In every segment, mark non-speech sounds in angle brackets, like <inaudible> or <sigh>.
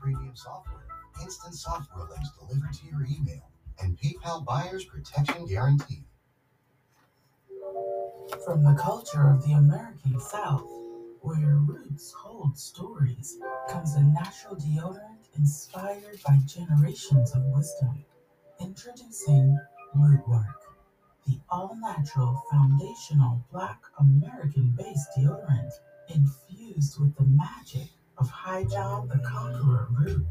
Premium software, instant software links delivered to your email, and PayPal buyer's protection guarantee. From the culture of the American South, where roots hold stories, comes a natural deodorant inspired by generations of wisdom. Introducing Rootwork, the all natural foundational black American based deodorant infused with the magic of High John the Conqueror root.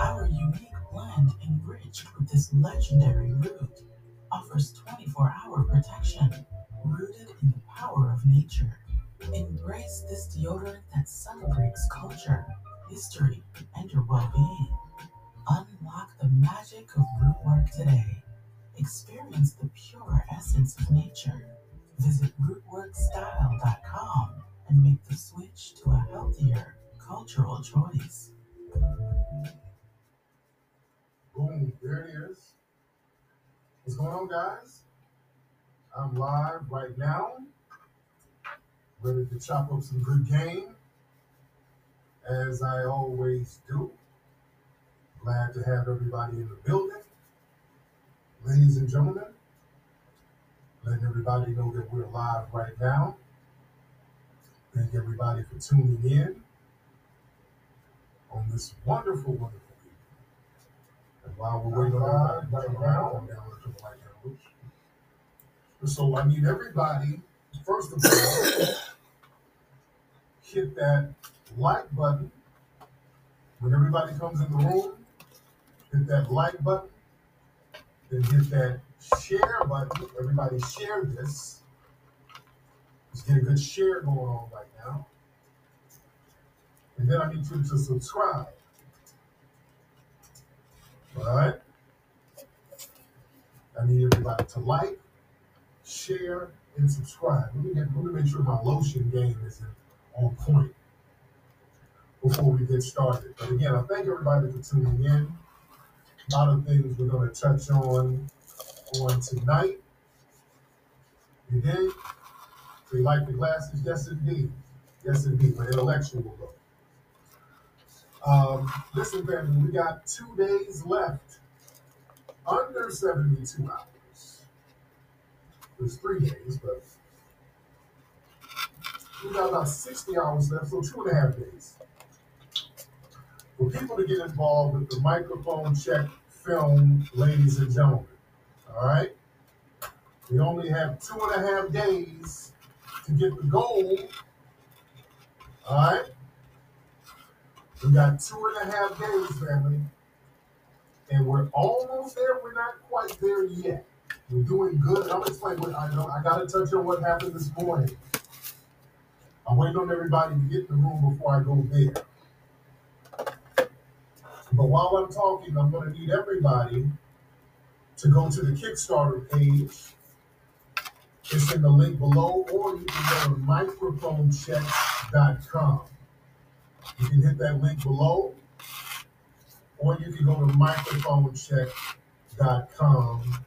Our unique blend, enriched with this legendary root, offers 24 hour protection rooted in the power of nature. Embrace this deodorant that celebrates culture, history, and your well being. Unlock the magic of rootwork today. Experience the pure essence of nature. Visit rootworkstyle.com and make the switch to a healthier cultural choice. Boom, there it is. What's going on, guys? I'm live right now, ready to chop up some good game, as I always do. Glad to have everybody in the building. Ladies and gentlemen, letting everybody know that we're live right now. Thank everybody for tuning in on this wonderful, wonderful evening. And while we're waiting on everybody to come around, I'm down with the light candles. So I need everybody, first of all, <coughs> hit that like button. When everybody comes in the room, hit that like button. Then hit that share button. Everybody share this. Let's get a good share going on right now. And then I need you to subscribe. All right? I need everybody to like, share, and subscribe. Let me, get, let me make sure my lotion game is on point before we get started. But again, I thank everybody for tuning in. A lot of things we're going to touch on on tonight. You dig? So you like the glasses? Yes, indeed. Yes, indeed. My intellectual look. Um, listen, family, we got two days left, under 72 hours. There's three days, but we got about 60 hours left, so two and a half days. For people to get involved with the microphone check film, ladies and gentlemen. All right? We only have two and a half days to get the goal. All right? We got two and a half days, family. And we're almost there. We're not quite there yet. We're doing good. I'm gonna I know. I gotta touch on what happened this morning. I'm waiting on everybody to get in the room before I go there. But while I'm talking, I'm gonna need everybody to go to the Kickstarter page. It's in the link below, or you can go to microphonecheck.com. You can hit that link below, or you can go to microphonecheck.com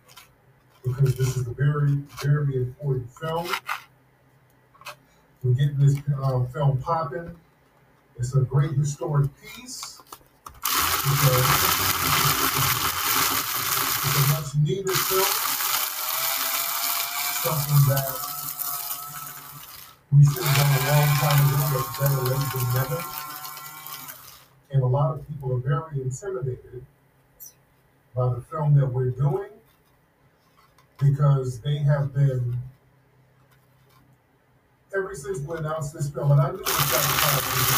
because this is a very, very important film. We're getting this um, film popping. It's a great historic piece. It's a, it's a much needed film, something that we should have done a long time ago, but better late than never. And a lot of people are very intimidated by the film that we're doing because they have been ever since we announced this film, and I knew the sabotage would be,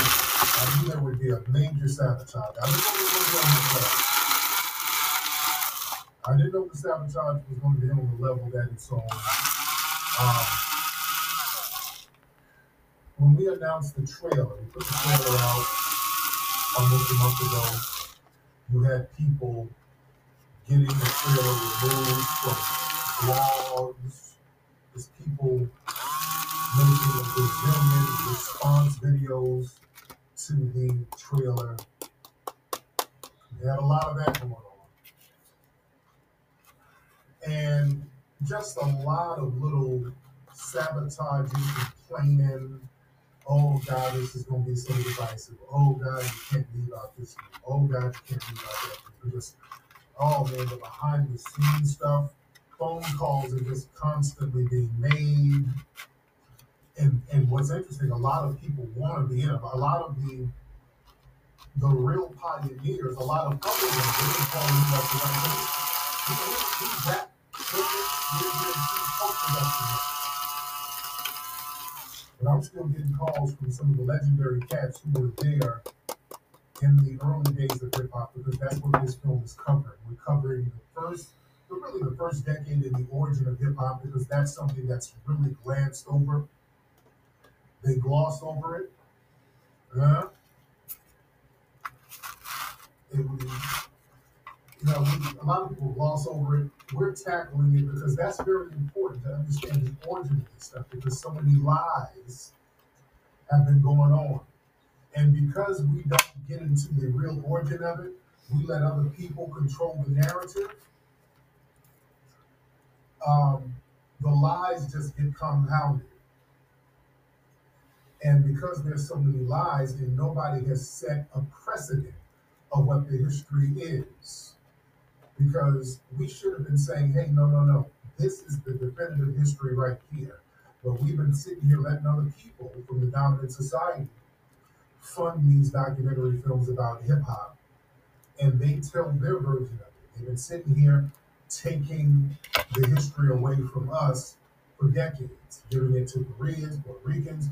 I knew there would be a major sabotage. I didn't know it was going to be. I didn't know the sabotage was going to be on the level that it's on. Um, when we announced the trailer, we put the trailer out almost a month ago. You had people getting the trailer removed from blogs. There's people making a gazillion response videos to the trailer. We had a lot of that going on. And just a lot of little sabotaging, complaining, Oh God, this is going to be so divisive. Oh God, you can't leave out this. Oh God, you can't leave out that. Because oh man, the behind the scenes stuff, phone calls are just constantly being made. And and what's interesting, a lot of people want to be in it. A lot of the the real pioneers, a lot of other ones, they can call themselves the right thing. You he's he's that perfect, we're getting post-production. But I'm still getting calls from some of the legendary cats who were there in the early days of hip hop because that's what this film is covering. We're covering the first, really the first decade in the origin of hip hop because that's something that's really glanced over. They gloss over it. Uh, it know, we, a lot of people gloss over it. We're tackling it because that's very important to understand the origin of this stuff because so many lies have been going on. And because we don't get into the real origin of it, we let other people control the narrative. Um, the lies just get compounded. And because there's so many lies, and nobody has set a precedent of what the history is. Because we should have been saying, hey, no, no, no, this is the definitive history right here. But we've been sitting here letting other people from the dominant society fund these documentary films about hip hop, and they tell their version of it. They've been sitting here taking the history away from us for decades, giving it to Koreans, Puerto Ricans,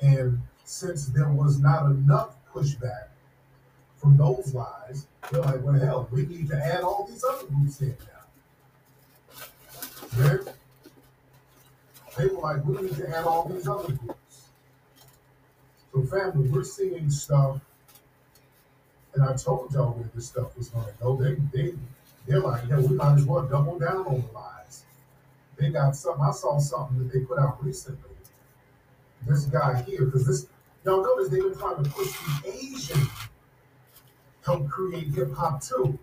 and since there was not enough pushback from those lies, they're like, well, hell, we need to add all these other groups in now. Yeah? They were like, we need to add all these other groups. So, family, we're seeing stuff, and I told y'all where this stuff was going to go. They, they, they're like, yeah, we might as well double down on the lies. They got something. I saw something that they put out recently. This guy here, because this, y'all notice they've been trying to push the Asian help create hip hop too.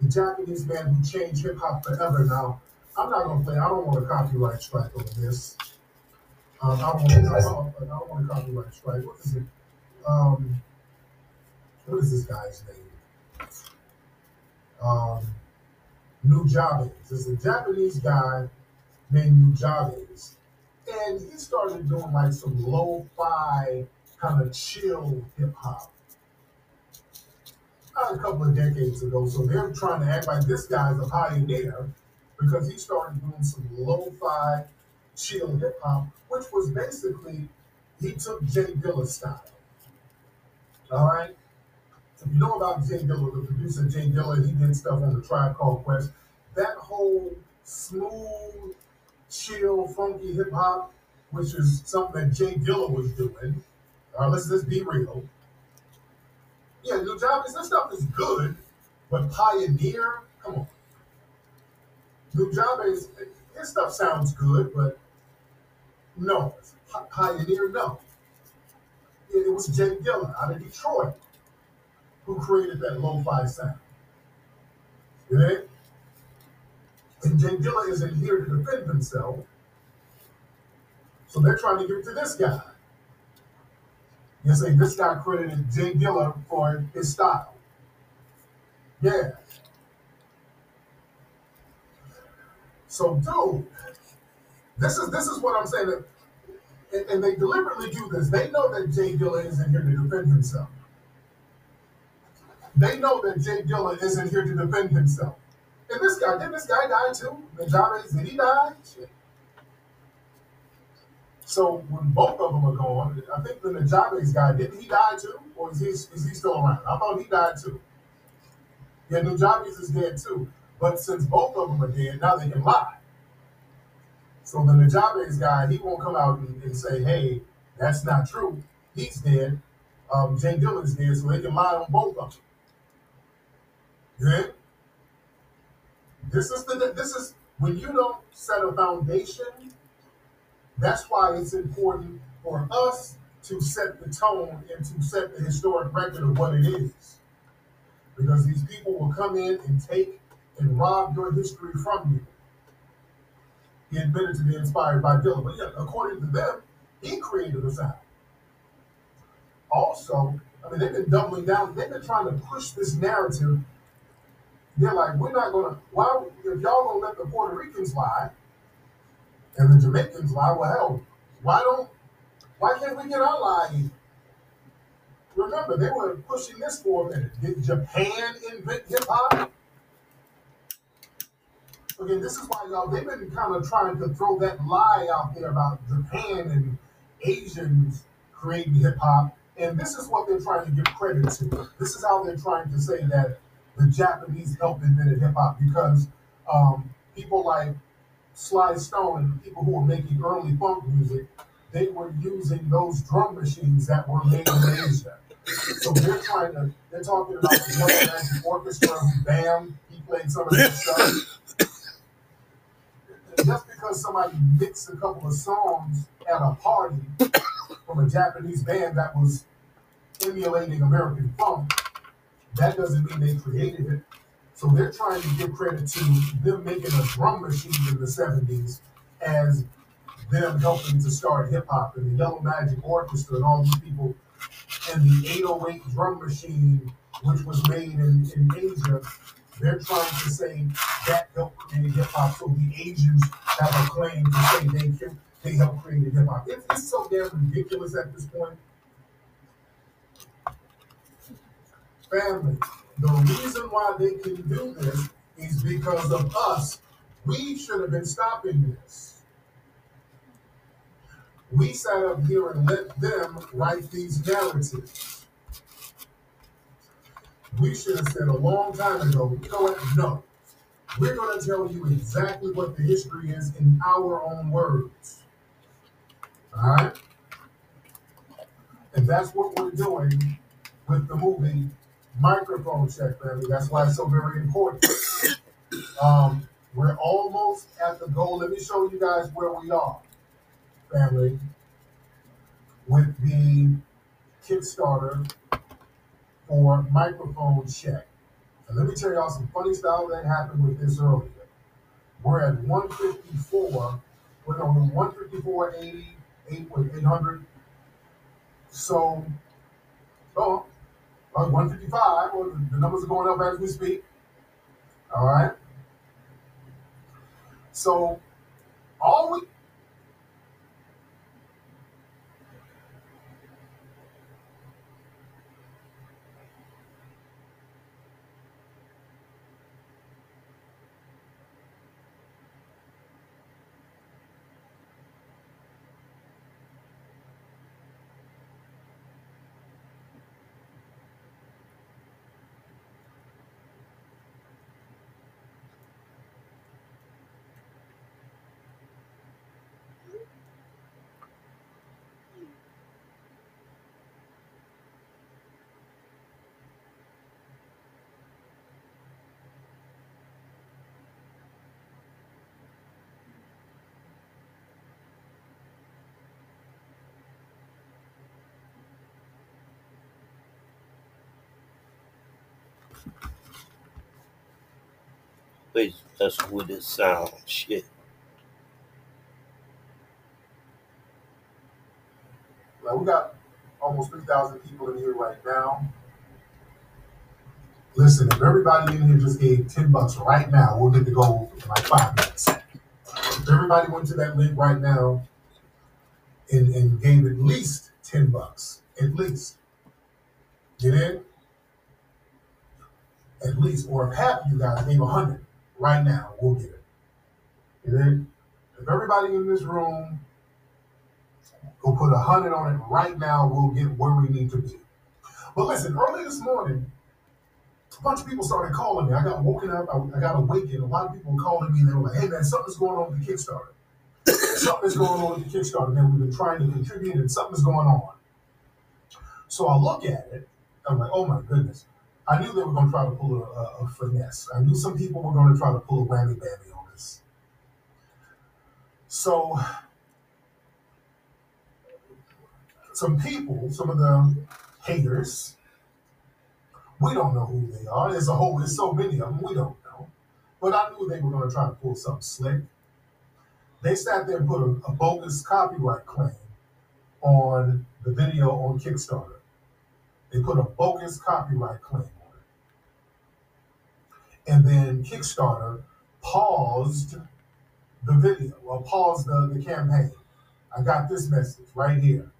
The Japanese man who changed hip hop forever. Now, I'm not gonna play. I don't want a copyright strike on this. Um, I don't want. I don't, I don't want a copyright strike. What is it? Um, what is this guy's name? Um, Nujabes. It's a Japanese guy named New Nujabes, and he started doing like some lo-fi kind of chill hip hop a couple of decades ago. So they're trying to act like this guy's a pioneer because he started doing some lo-fi chill hip hop, which was basically he took Jay Dilla style. All right. If you know about Jay Dilla, the producer Jay Dilla, he did stuff on the Tribe Called Quest. That whole smooth, chill, funky hip hop, which is something that Jay Dilla was doing. All right, let's just be real. Yeah, Nujabes, this stuff is good, but Pioneer, come on. Nujabes, his stuff sounds good, but no. Pioneer, no. It, was Jay Dilla out of Detroit who created that lo-fi sound. Yeah? And Jay Dilla isn't here to defend himself, so they're trying to give it to this guy. You say this guy credited Jay Dilla for his style. Yeah. So, dude, this is this is what I'm saying. And, and they deliberately do this. They know that Jay Dilla isn't here to defend himself. They know that Jay Dilla isn't here to defend himself. And this guy, did this guy die too? Najami, did he die? Shit. So when both of them are gone, I think the Najabe's guy, didn't he die too? Or is he is he still around? I thought he died too. Yeah, Najabe's is dead too. But since both of them are dead, now they can lie. So the Najabe's guy, he won't come out and, and say, hey, that's not true. He's dead. Um, Jay Dilla's dead, so they can lie on both of them. Yeah? This is the this is when you don't set a foundation that's why it's important for us to set the tone and to set the historic record of what it is. Because these people will come in and take and rob your history from you. He admitted to be inspired by Dilla. But yeah, according to them, he created the sound. also, I mean, they've been doubling down. They've been trying to push this narrative. They're like, we're not gonna. Why, if y'all gonna let the Puerto Ricans lie and the Jamaicans lie, well, hell, why don't? Why can't we get our lie? Remember, they were pushing this for a minute. Did Japan invent hip hop? Again, this is why y'all they've been kind of trying to throw that lie out there about Japan and Asians creating hip hop. And this is what they're trying to give credit to. This is how they're trying to say that the Japanese helped invent hip hop because um, people like Sly Stone and the people who were making early funk music, they were using those drum machines that were made in Asia. So they're trying to, they're talking about the One Magic Orchestra, Bam, he played some of that stuff. Just because somebody mixed a couple of songs at a party from a Japanese band that was emulating American funk, that doesn't mean they created it. So they're trying to give credit to them making a drum machine in the 70s as them helping to start hip hop and the Yellow Magic Orchestra and all these people and the 808 drum machine, which was made in, in Asia, they're trying to say that helped create hip hop. So the Asians have a claim to say they they helped create hip hop. It's, it's so damn ridiculous at this point. Family, the reason why they can do this is because of us. We should have been stopping this. We sat up here and let them write these narratives. We should have said a long time ago, you know what? No. We're going to tell you exactly what the history is in our own words. All right? And that's what we're doing with the movie Microphone Check, family. That's why it's so very important. Um, we're almost at the goal. Let me show you guys where we are family with the Kickstarter for microphone check. And let me tell y'all some funny stuff that happened with this earlier. We're at 154, we're on 154.80, 8 with 800. So, oh, uh, 155, well, the, the numbers are going up as we speak. All right. So, all we That's what it sound. Shit. Like we got almost 3,000 people in here right now. Listen, if everybody in here just gave 10 bucks right now, we'll get the goal in like five minutes. If everybody went to that link right now and, and gave at least 10 bucks, at least, get in? At least, or if half of you guys gave 100 right now, we'll get it. Get in? If everybody in this room go put a 100 on it right now, we'll get where we need to be. But listen, early this morning, a bunch of people started calling me. I got woken up. I, I got awakened. A lot of people were calling me. And They were like, "Hey man, something's going on with the Kickstarter. <coughs> something's going on with the Kickstarter. Man, we've been trying to contribute, and something's going on." So I look at it. I'm like, "Oh my goodness!" I knew they were going to try to pull a, a, a finesse. I knew some people were going to try to pull a whammy bammy on this. So some people, some of the haters, we don't know who they are. There's a whole, there's so many of them, we don't know. But I knew they were going to try to pull something slick. They sat there and put a, a bogus copyright claim on the video on Kickstarter. They put a bogus copyright claim. And then Kickstarter paused the video or paused the, the campaign. I got this message right here.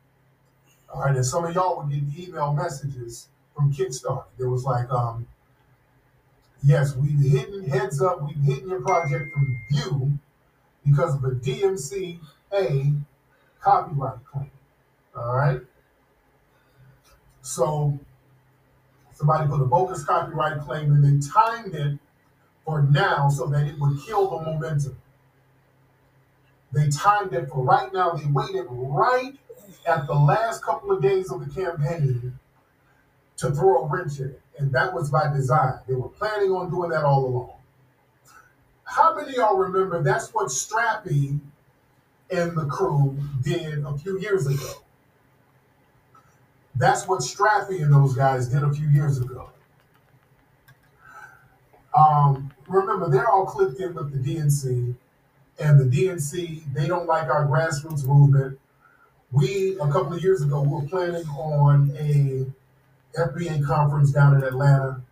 All right, and some of y'all were getting email messages from Kickstarter. It was like, um, yes, we've hidden heads up, we've hidden your project from view because of a DMCA copyright claim. All right. So somebody put a bogus copyright claim and they timed it for now so that it would kill the momentum. They timed it for right now. They waited right at the last couple of days of the campaign to throw a wrench in it. And that was by design. They were planning on doing that all along. How many of y'all remember that's what Strappy and the crew did a few years ago? That's what Strappy and those guys did a few years ago. Um, remember, they're all clipped in with the DNC, and the DNC, they don't like our grassroots movement. We, a couple of years ago, we were planning on a FBA conference down in Atlanta,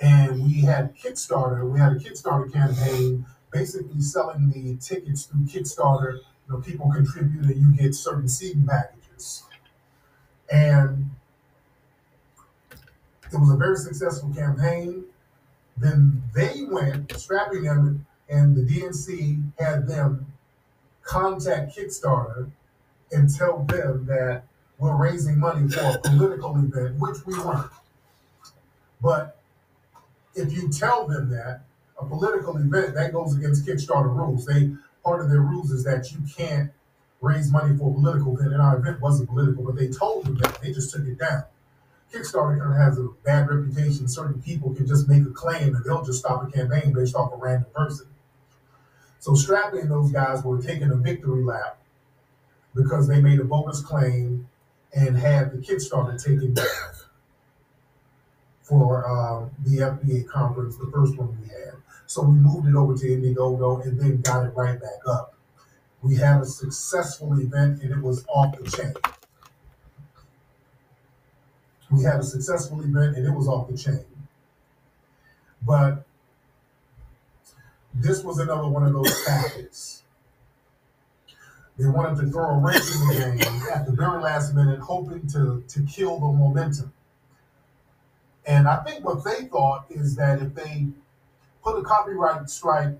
and we had Kickstarter. We had a Kickstarter campaign, basically selling the tickets through Kickstarter. You know, people contribute, and you get certain seating packages. And it was a very successful campaign. Then they went, strapping them, and the DNC had them contact Kickstarter and tell them that we're raising money for a political event, which we weren't. But if you tell them that a political event that goes against Kickstarter rules, they part of their rules is that you can't raise money for a political event, and our event wasn't political, but they told them that they just took it down. Kickstarter kind of has a bad reputation. Certain people can just make a claim and they'll just stop a campaign based off a random person. So Strappy and those guys were taking a victory lap because they made a bogus claim and had the Kickstarter taken down for uh, the FBA conference, the first one we had. So we moved it over to Indiegogo and then got it right back up. We had a successful event and it was off the chain. We had a successful event and it was off the chain. But this was another one of those <coughs> tactics. They wanted to throw a wrench in the game at the very last minute, hoping to, to kill the momentum. And I think what they thought is that if they put a copyright strike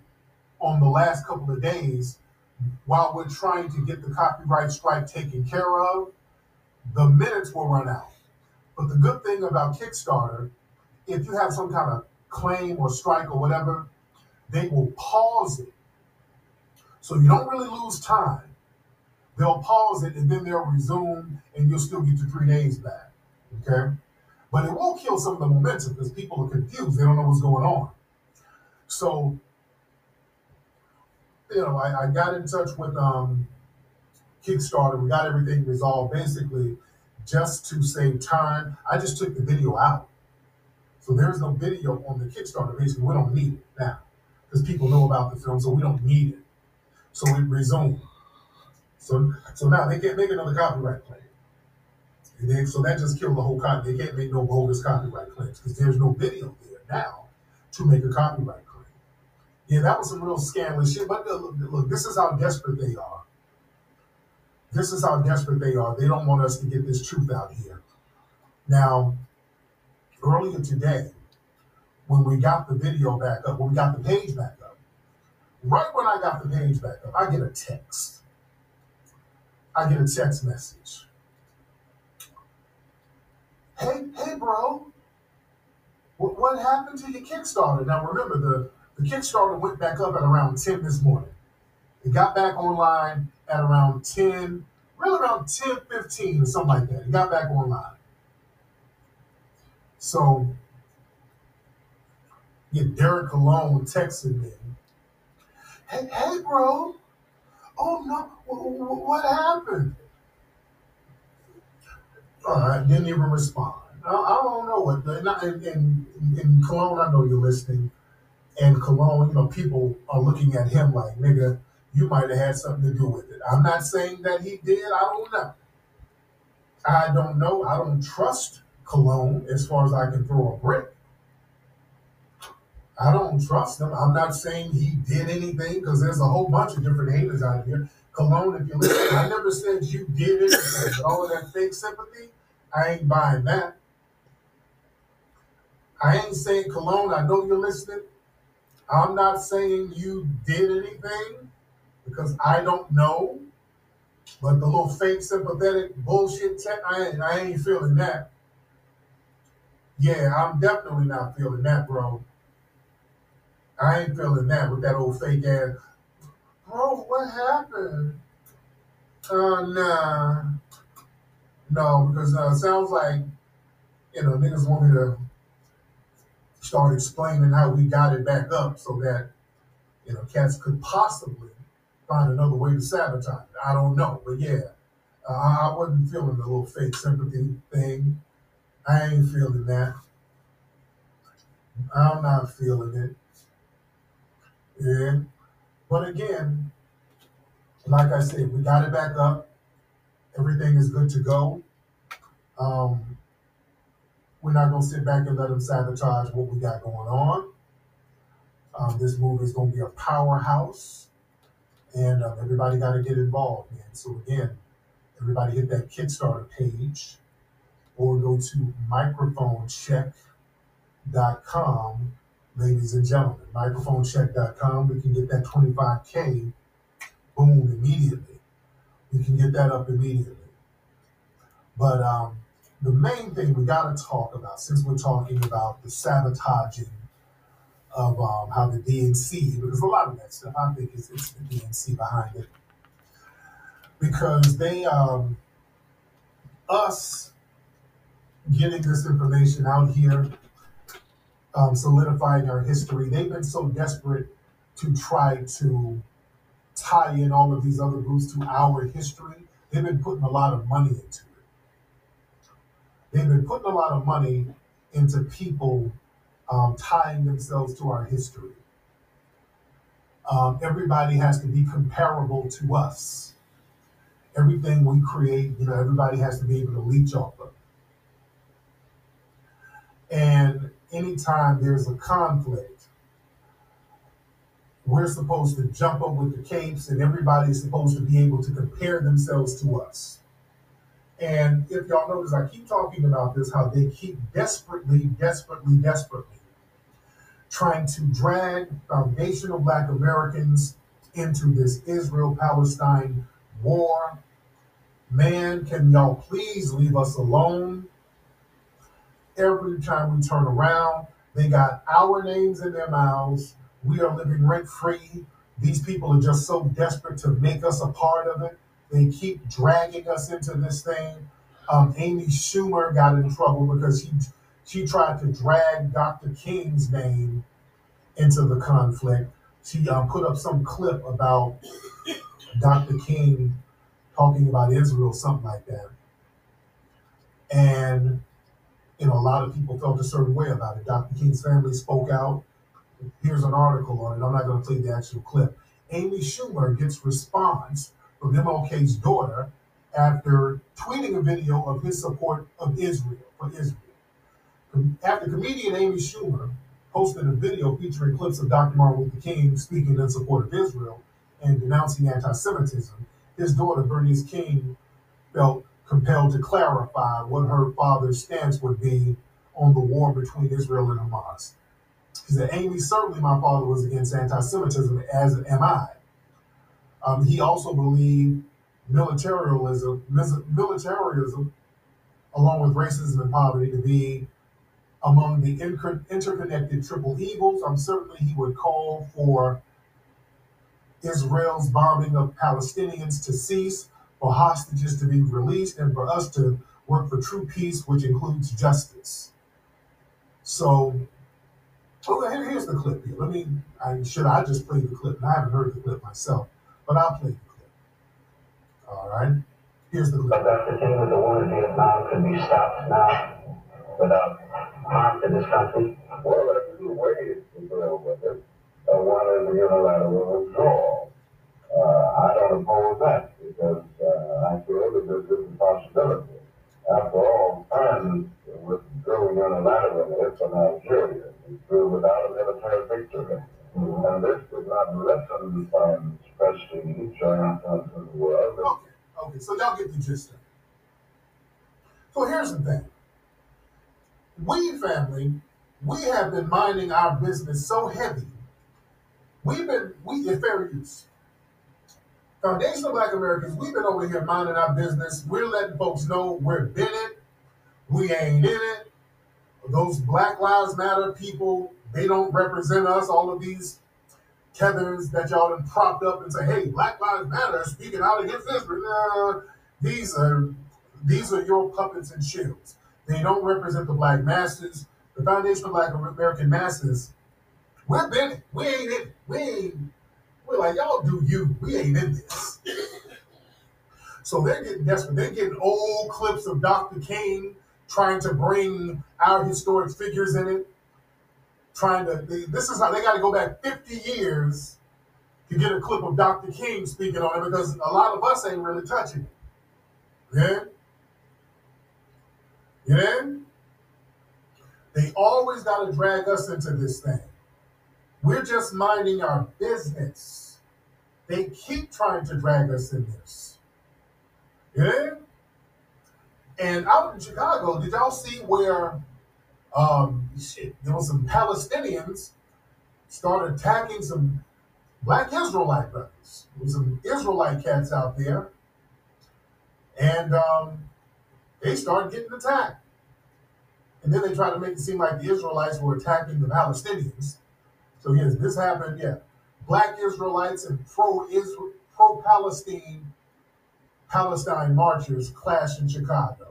on the last couple of days, while we're trying to get the copyright strike taken care of, the minutes will run out. But the good thing about Kickstarter, if you have some kind of claim or strike or whatever, they will pause it. So you don't really lose time. They'll pause it and then they'll resume and you'll still get your three days back. Okay? But it will kill some of the momentum because people are confused. They don't know what's going on. So you know, I, I got in touch with um, Kickstarter. We got everything resolved basically just to save time. I just took the video out. So there's no video on the Kickstarter. Basically, we don't need it now because people know about the film, so we don't need it. So it resumed. So so now they can't make another copyright claim. And then, so that just killed the whole copy. They can't make no bogus copyright claims because there's no video there now to make a copyright claim. Yeah, that was some real scandalous shit. But look, look, this is how desperate they are. This is how desperate they are. They don't want us to get this truth out here. Now, earlier today, when we got the video back up, when we got the page back up, right when I got the page back up, I get a text. I get a text message. Hey, hey, bro, what, what happened to your Kickstarter? Now remember, the the Kickstarter went back up at around 10 this morning. It got back online at around 10, really around 10, 15 or something like that. It got back online. So, yeah, Derek Cologne texted me. Hey, hey, bro. Oh, no. What happened? Right, didn't even respond. I, I don't know what. In, in, in Cologne, I know you're listening and Cologne, you know, people are looking at him like, nigga, you might have had something to do with it. I'm not saying that he did. I don't know. I don't know. I don't trust Cologne as far as I can throw a brick. I don't trust him. I'm not saying he did anything because there's a whole bunch of different haters out here. Cologne, if you listen, I never said you did anything, all of that fake sympathy, I ain't buying that. I ain't saying Cologne, I know you're listening. I'm not saying you did anything because I don't know. But the little fake sympathetic bullshit, te- I ain't, I ain't feeling that. Yeah, I'm definitely not feeling that, bro. I ain't feeling that with that old fake ass. Bro, what happened? Uh, nah. No, because uh, sounds like, you know, niggas want me to start explaining how we got it back up so that, you know, cats could possibly find another way to sabotage it. I don't know. But yeah, uh, I wasn't feeling the little fake sympathy thing. I ain't feeling that. I'm not feeling it. Yeah. But again, like I said, we got it back up. Everything is good to go. Um, we're not gonna sit back and let them sabotage what we got going on. Um, this movie is gonna be a powerhouse, and um, everybody got to get involved, man. So again, everybody hit that Kickstarter page, or go to microphonecheck.com, ladies and gentlemen. Microphonecheck.com. We can get that 25k, boom, immediately. We can get that up immediately. But um, the main thing we got to talk about, since we're talking about the sabotaging of um, how the DNC, because a lot of that stuff, I think it's, it's the DNC behind it, because they, um, us getting this information out here, um, solidifying our history, they've been so desperate to try to tie in all of these other groups to our history. They've been putting a lot of money into it. They've been putting a lot of money into people um, tying themselves to our history. Um, everybody has to be comparable to us. Everything we create, you know, everybody has to be able to leech off of. And anytime there's a conflict, we're supposed to jump up with the capes, and everybody's supposed to be able to compare themselves to us. And if y'all notice, I keep talking about this, how they keep desperately, desperately, desperately trying to drag foundational black Americans into this Israel Palestine war. Man, can y'all please leave us alone? Every time we turn around, they got our names in their mouths. We are living rent free. These people are just so desperate to make us a part of it. They keep dragging us into this thing. Um, Amy Schumer got in trouble because she she tried to drag Dr. King's name into the conflict. She uh, put up some clip about Dr. King talking about Israel, something like that. And you know, a lot of people felt a certain way about it. Dr. King's family spoke out. Here's an article on it. I'm not going to play the actual clip. Amy Schumer gets response from MLK's daughter after tweeting a video of his support of Israel for Israel. After comedian Amy Schumer posted a video featuring clips of Dr. Martin Luther King speaking in support of Israel and denouncing anti-Semitism, his daughter Bernice King felt compelled to clarify what her father's stance would be on the war between Israel and Hamas. She said, Amy, certainly my father was against anti Semitism, as am I. Um, he also believed militarism, militarism, along with racism and poverty, to be among the inter- interconnected triple evils. Um, certainly, he would call for Israel's bombing of Palestinians to cease, for hostages to be released, and for us to work for true peace, which includes justice. So, oh, here's the clip here. Let me, I, should I just play the clip? I haven't heard the clip myself, but I'll play the clip. All right, here's the But clip. Dr. King was the war in Vietnam could be stopped now without harm to this country. Well, there's two ways to deal with it. Uh, one is a unilateral withdrawal. Uh, I don't oppose that because uh, I feel that this is a possibility. After all, France with for Algeria. He drew without a military victory. And this did not lessen Farm's prestige or influence in the world. Okay, okay, so y'all get the gist of it. So here's the thing. We family, we have been minding our business so heavy. We've been we at fair use. Foundational Black Americans, we've been over here minding our business. We're letting folks know we're in it. We ain't in it. Those Black Lives Matter people, they don't represent us. All of these Kevins that y'all done propped up and say, hey, Black Lives Matter speaking out against Israel. Nah, these are these are your puppets and shields. They don't represent the black masses. The Foundation of Black American Masses, we're in it. We ain't in it. We ain't, we're like, y'all do you. We ain't in this. So they're getting desperate. They're getting old clips of Dr. King trying to bring our historic figures in it. Trying to, this is how they got to go back 50 years to get a clip of Dr. King speaking on it because a lot of us ain't really touching it. Yeah? They always got to drag us into this thing. We're just minding our business. They keep trying to drag us in this. Yeah? And out in Chicago, did y'all see where um shit, there was some Palestinians started attacking some black Israelite brothers. There was some Israelite cats out there. And um, they started getting attacked. And then they tried to make it seem like the Israelites were attacking the Palestinians. So yes, this happened, yeah. Black Israelites and pro-Israel, pro-Palestine Palestine marchers clashed in Chicago.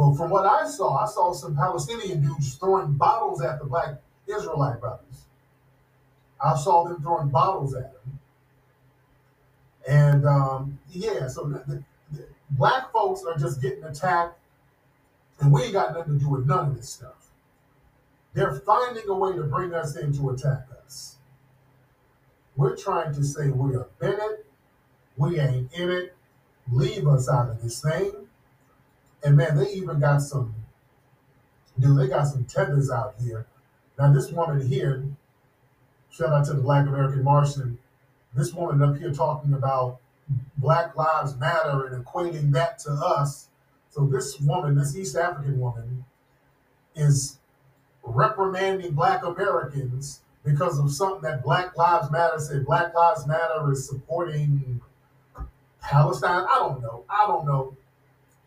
But from what I saw, I saw some Palestinian dudes throwing bottles at the black Israelite brothers. I saw them throwing bottles at them. And um, yeah, so the, the, the black folks are just getting attacked, and we ain't got nothing to do with none of this stuff. They're finding a way to bring us in to attack us. We're trying to say we are in it, we ain't in it, leave us out of this thing. And man, they even got some, dude, they got some tethers out here. Now, this woman here, shout out to the Black American Martian, this woman up here talking about Black Lives Matter and equating that to us. So, this woman, this East African woman, is reprimanding Black Americans because of something that Black Lives Matter said. Black Lives Matter is supporting Palestine. I don't know. I don't know.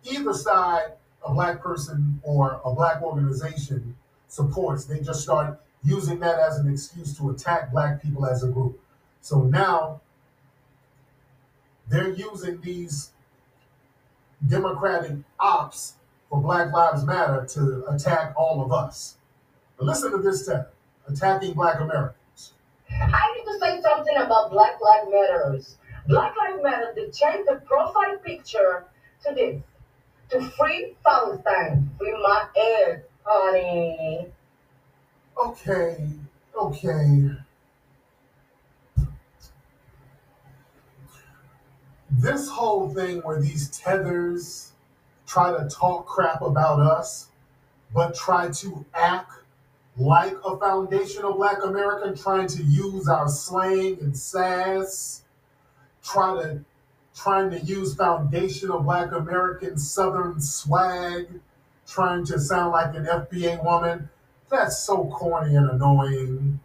Either side, a black person or a black organization supports, they just start using that as an excuse to attack black people as a group. So now they're using these Democratic ops for Black Lives Matter to attack all of us. But listen to this tech attacking black Americans. I need to say something about Black Lives Matters. Black Lives Matter, they changed the profile picture to this. To free Palestine. Free my ass, honey. Okay, okay. This whole thing where these tethers try to talk crap about us, but try to act like a foundational black American, trying to use our slang and sass, try to trying to use foundational black American southern swag, trying to sound like an FBA woman. That's so corny and annoying.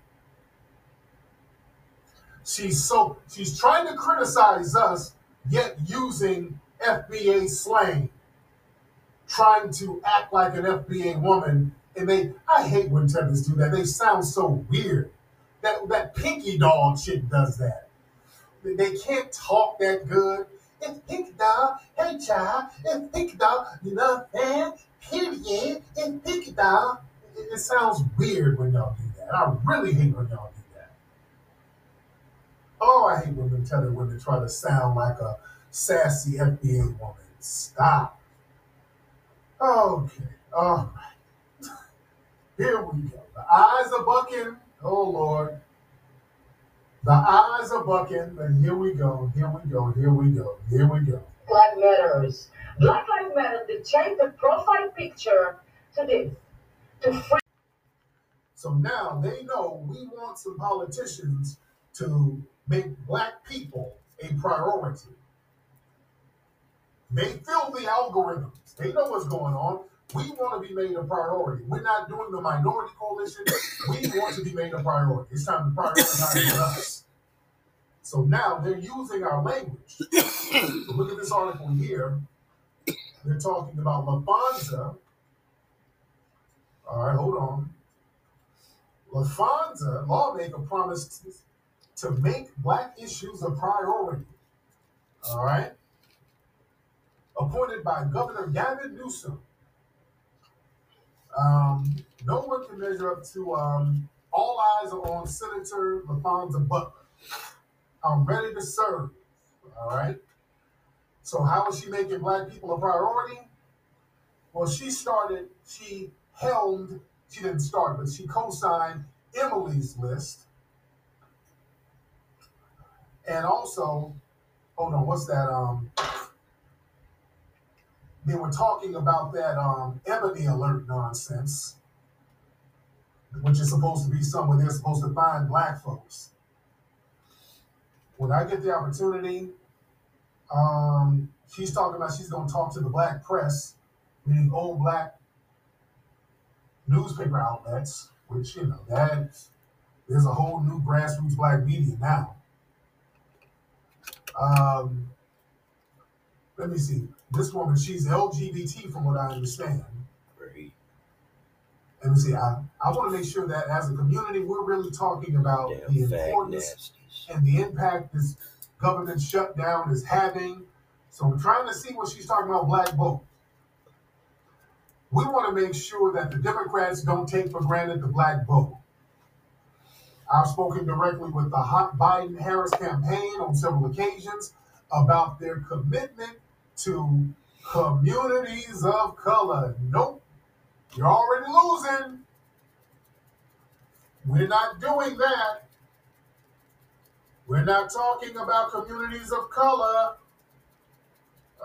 She's so she's trying to criticize us, yet using FBA slang, trying to act like an FBA woman. And they, I hate when tethers do that. They sound so weird. That that Pinky Doll shit does that. They can't talk that good. It's Pinky Doll. Hey child, it's Pinky Doll. You know what? Period. It's Pinky Doll. It, it sounds weird when y'all do that. I really hate when y'all do that. Oh, I hate when them tether women try to sound like a sassy FBA woman. Stop. Okay. All right. <laughs> Here we go. The eyes are bucking. Oh Lord. The eyes are bucking. but here we go. Here we go. Here we go. Here we go. Black Matters. Black Lives Matter, they changed the profile picture to this. to free So now they know we want some politicians to make black people a priority. They fill the algorithms. They know what's going on. We want to be made a priority. We're not doing the minority coalition. We want to be made a priority. It's time to prioritize <laughs> us. So now they're using our language. So look at this article here. They're talking about Laphonza. All right, hold on. Laphonza, lawmaker, promised to make black issues a priority. All right. Appointed by Governor Gavin Newsom. Um, no one can measure up to um, all eyes are on Senator Laphonza Butler. I'm ready to serve. All right. So how is she making black people a priority? Well, she started, she helmed, she didn't start, but she co-signed Emily's list. And also, hold on, what's that? Um, they were talking about that um, Ebony Alert nonsense, which is supposed to be somewhere they're supposed to find black folks. When I get the opportunity, um, she's talking about she's going to talk to the black press, meaning old black newspaper outlets, which, you know, that there's a whole new grassroots black media now. Um, let me see. This woman, she's LGBT from what I understand. Great. Let me see. I, I want to make sure that as a community, we're really talking about the Damn fag importance and the impact this government shutdown is having. So I'm trying to see what she's talking about black vote. We want to make sure that the Democrats don't take for granted the black vote. I've spoken directly with the hot Biden Harris campaign on several occasions about their commitment to communities of color. Nope, you're already losing. We're not doing that. We're not talking about communities of color.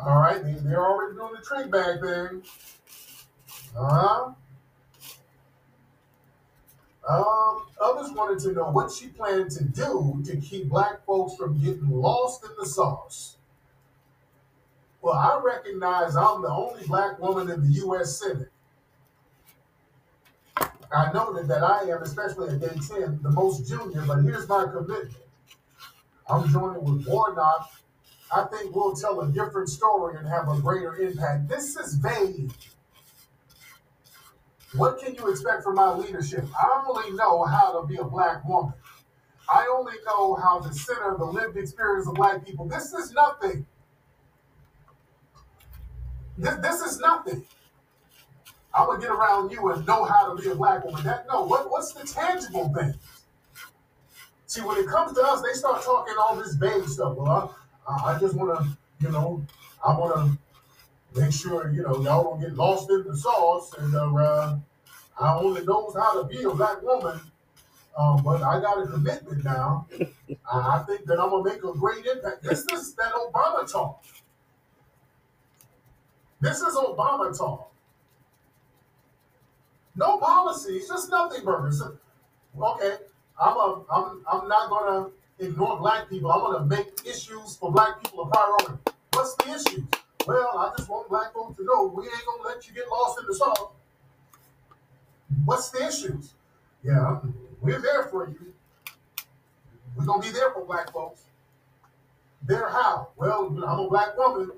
All right, they, they're already doing the trick bag thing. Uh-huh. Um, others wanted to know what she planned to do to keep black folks from getting lost in the sauce. Well, I recognize I'm the only black woman in the U.S. Senate. I noted that I am, especially at day 10, the most junior, but here's my commitment. I'm joining with Warnock. I think we'll tell a different story and have a greater impact. This is vague. What can you expect from my leadership? I only know how to be a black woman. I only know how to center the lived experience of black people. This is nothing. This, this is nothing. I'm gonna get around you and know how to be a black woman. That no, what, what's the tangible thing? See, when it comes to us, they start talking all this vague stuff. Well, I, I just want to, you know, I want to make sure, you know, y'all don't get lost in the sauce. And uh, I only knows how to be a black woman, um, but I got a commitment now. <laughs> I, I think that I'm gonna make a great impact. This is that Obama talk. This is Obama talk. No policies, just nothing burgers. Okay, I'm a, I'm I'm not gonna ignore black people. I'm gonna make issues for black people a priority. What's the issue? Well, I just want black folks to know we ain't gonna let you get lost in the sauce. What's the issues? Yeah, we're there for you. We're gonna be there for black folks. There how? Well, I'm a black woman.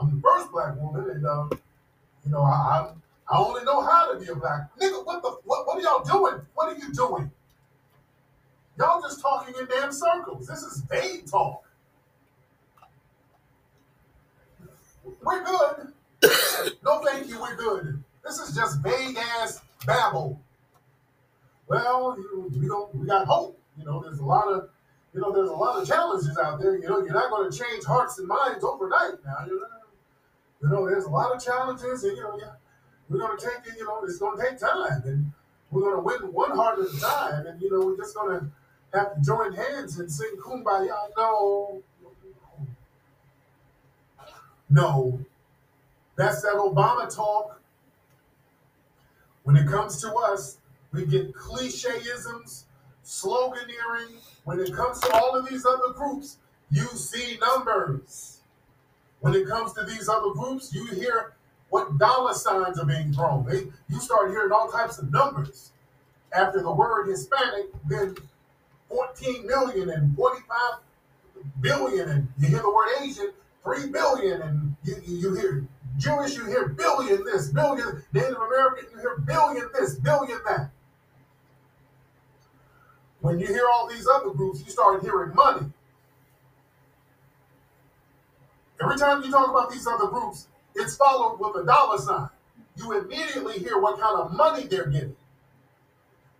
I'm the first black woman, and uh, you know, I, I I only know how to be a black nigga. What the what? What are y'all doing? What are you doing? Y'all just talking in damn circles. This is vague talk. We're good. no, thank you. We're good. This is just vague ass babble. Well, you know, we don't. We got hope. You know, there's a lot of, you know, there's a lot of challenges out there. You know, you're not going to change hearts and minds overnight. Now, you know, you know, there's a lot of challenges, and you know, yeah, we're to take it. You know, it's to take time, and we're to win one heart at a time, and you know, we're just to have to join hands and sing kumbaya. No, no, that's that Obama talk. When it comes to us, we get clicheisms, sloganeering. When it comes to all of these other groups, you see numbers. When it comes to these other groups, you hear what dollar signs are being thrown. They, you start hearing all types of numbers. After the word Hispanic, then 14 million and 45 billion, and you hear the word Asian, 3 billion, and you, you hear Jewish, you hear billion this, billion, Native American, you hear billion this, billion that. When you hear all these other groups, you start hearing money. Every time you talk about these other groups, it's followed with a dollar sign. You immediately hear what kind of money they're getting.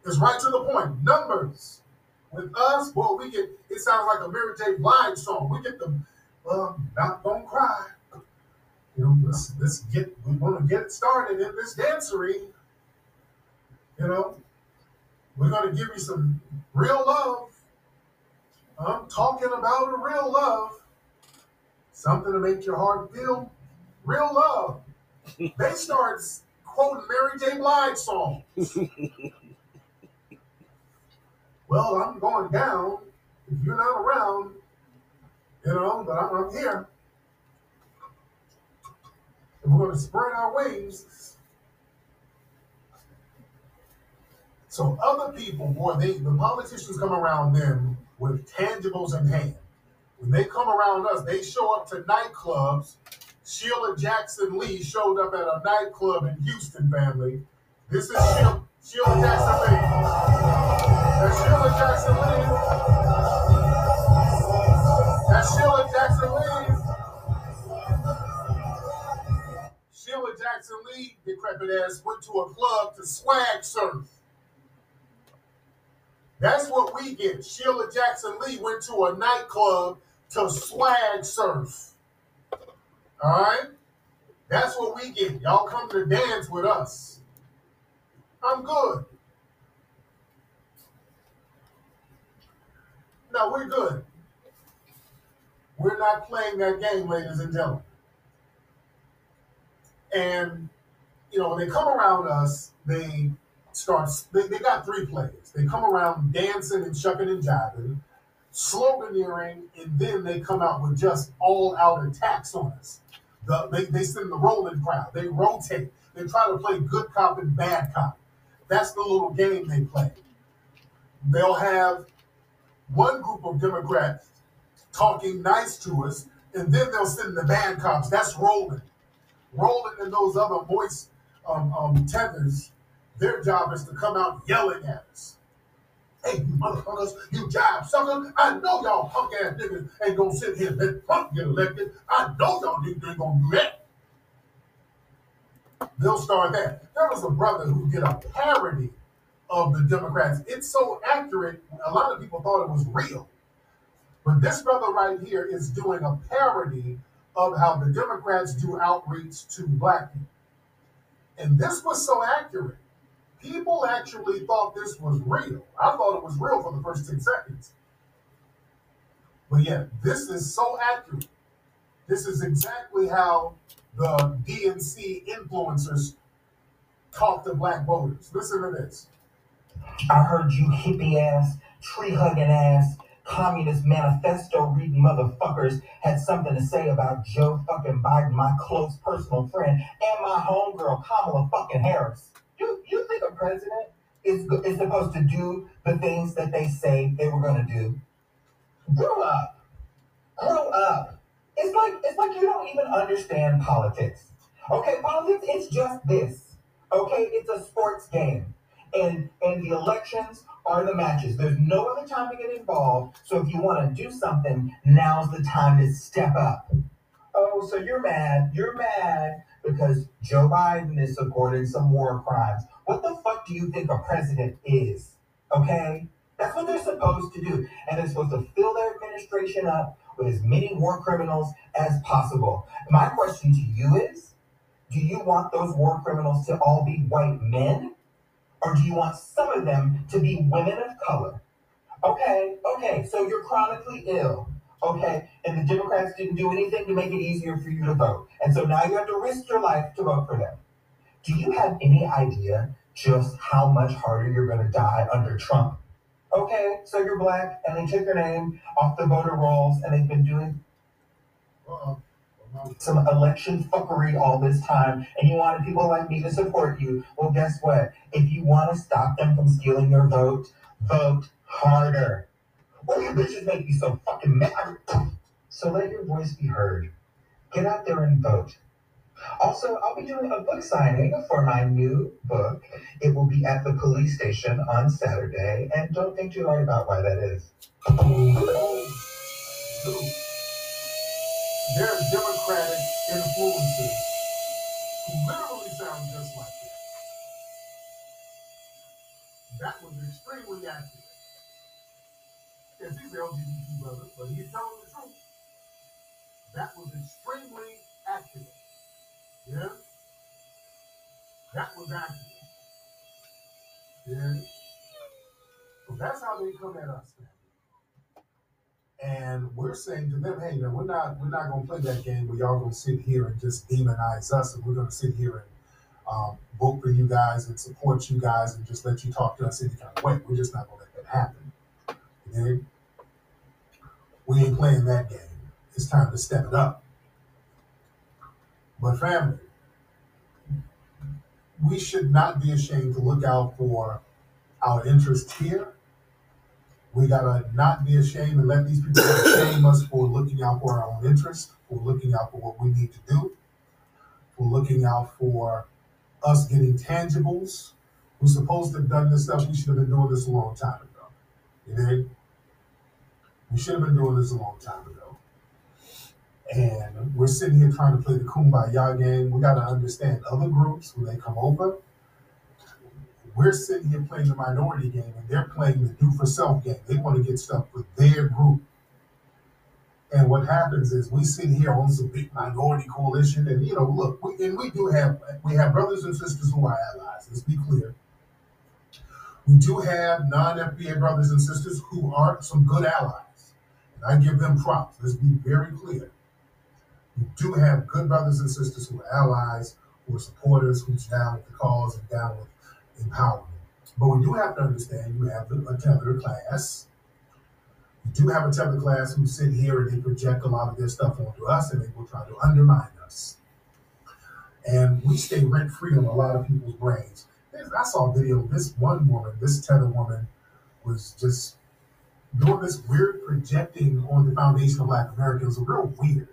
It's right to the point. Numbers. With us, boy, we get it sounds like a Mary J. Blige song. We get the um, not gonna cry. You know, let's let's get we want to get it started in this dancery. You know, we're gonna give you some real love. I'm talking about a real love. Something to make your heart feel real love. <laughs> they start quoting Mary J. Blige songs. <laughs> well, I'm going down. If you're not around, you know, but I'm, I'm here. And we're going to spread our wings. So other people, boy, they the politicians come around them with tangibles in hand. When they come around us, they show up to nightclubs. Sheila Jackson Lee showed up at a nightclub in Houston, family. This is Sheila, Sheila Jackson Lee. That's Sheila Jackson Lee. That's Sheila Jackson Lee. Sheila Jackson Lee, decrepit ass, went to a club to swag surf. That's what we get. Sheila Jackson Lee went to a nightclub to swag surf. All right? That's what we get. Y'all come to dance with us. I'm good. No, we're good. We're not playing that game, ladies and gentlemen. And, you know, when they come around us, they start, they, they got three plays. They come around dancing and shucking and jiving, sloganeering, and then they come out with just all out attacks on us. The, they, they send the rolling crowd. They rotate. They try to play good cop and bad cop. That's the little game they play. They'll have one group of Democrats talking nice to us, and then they'll send the bad cops. That's Roland. Roland and those other moist um, um, tethers, their job is to come out yelling at us. Hey, you motherfuckers, you jive suckers. I know y'all punk ass niggas ain't gonna sit here and let Trump get elected. I know y'all niggas ain't gonna do that. They'll start that. There was a brother who did a parody of the Democrats. It's so accurate, a lot of people thought it was real. But this brother right here is doing a parody of how the Democrats do outreach to black people. And this was so accurate. People actually thought this was real. I thought it was real for the first 10 seconds. But yeah, this is so accurate. This is exactly how the DNC influencers talk to black voters. Listen to this. I heard you hippie ass, tree hugging ass, communist manifesto reading motherfuckers had something to say about Joe fucking Biden, my close personal friend, and my homegirl Kamala fucking Harris. You think a president is is supposed to do the things that they say they were gonna do? Grow up. Grow up. It's like it's like you don't even understand politics. Okay, politics it's just this. Okay, it's a sports game. And and the elections are the matches. There's no other time to get involved. So if you want to do something, now's the time to step up. Oh, so you're mad. You're mad because Joe Biden is supporting some war crimes. What the fuck do you think a president is? Okay? That's what they're supposed to do. And they're supposed to fill their administration up with as many war criminals as possible. My question to you is do you want those war criminals to all be white men? Or do you want some of them to be women of color? Okay, okay, so you're chronically ill. Okay, and the Democrats didn't do anything to make it easier for you to vote. And so now you have to risk your life to vote for them. Do you have any idea just how much harder you're going to die under Trump. Okay, so you're black, and they took your name off the voter rolls, and they've been doing some election fuckery all this time, and you wanted people like me to support you. Well, guess what? If you want to stop them from stealing your vote, vote harder. Well, you bitches make me so fucking mad. So let your voice be heard. Get out there and vote. Also, I'll be doing a book signing for my new book. It will be at the police station on Saturday, and don't think too hard about why that is. There's Democratic influences who literally sound just like that. That was extremely accurate. Yes, he's LGBT brother, but he's telling the truth. That was extremely accurate. Yeah? That was accurate. Yeah? So that's how they come at us, man. And we're saying to them, hey, no, we're not we're not gonna play that game where y'all gonna sit here and just demonize us and we're gonna sit here and um, vote for you guys and support you guys and just let you talk to us any kind of way. We're just not gonna let that happen. We ain't playing that game. It's time to step it up. But family, we should not be ashamed to look out for our interests here. We gotta not be ashamed and let these people <coughs> shame us for looking out for our own interests, for looking out for what we need to do, for looking out for us getting tangibles. We're supposed to have done this stuff. We should have been doing this a long time ago. You know? We should have been doing this a long time ago. And we're sitting here trying to play the kumbaya game. We got to understand other groups when they come over. We're sitting here playing the minority game, and they're playing the do for self game. They want to get stuff for their group. And what happens is we sit here on some big minority coalition, and you know, look, we, and we do have we have brothers and sisters who are allies. Let's be clear. We do have non-FBA brothers and sisters who are some good allies, and I give them props. Let's be very clear. We do have good brothers and sisters who are allies, who are supporters, who's down with the cause and down with empowerment. But we do have to understand you have a tethered class. You do have a tethered class who sit here and they project a lot of their stuff onto us and they will try to undermine us. And we stay rent free on a lot of people's brains. I saw a video this one woman, this tether woman, was just doing this weird projecting on the foundation of Black america Americans, real weird.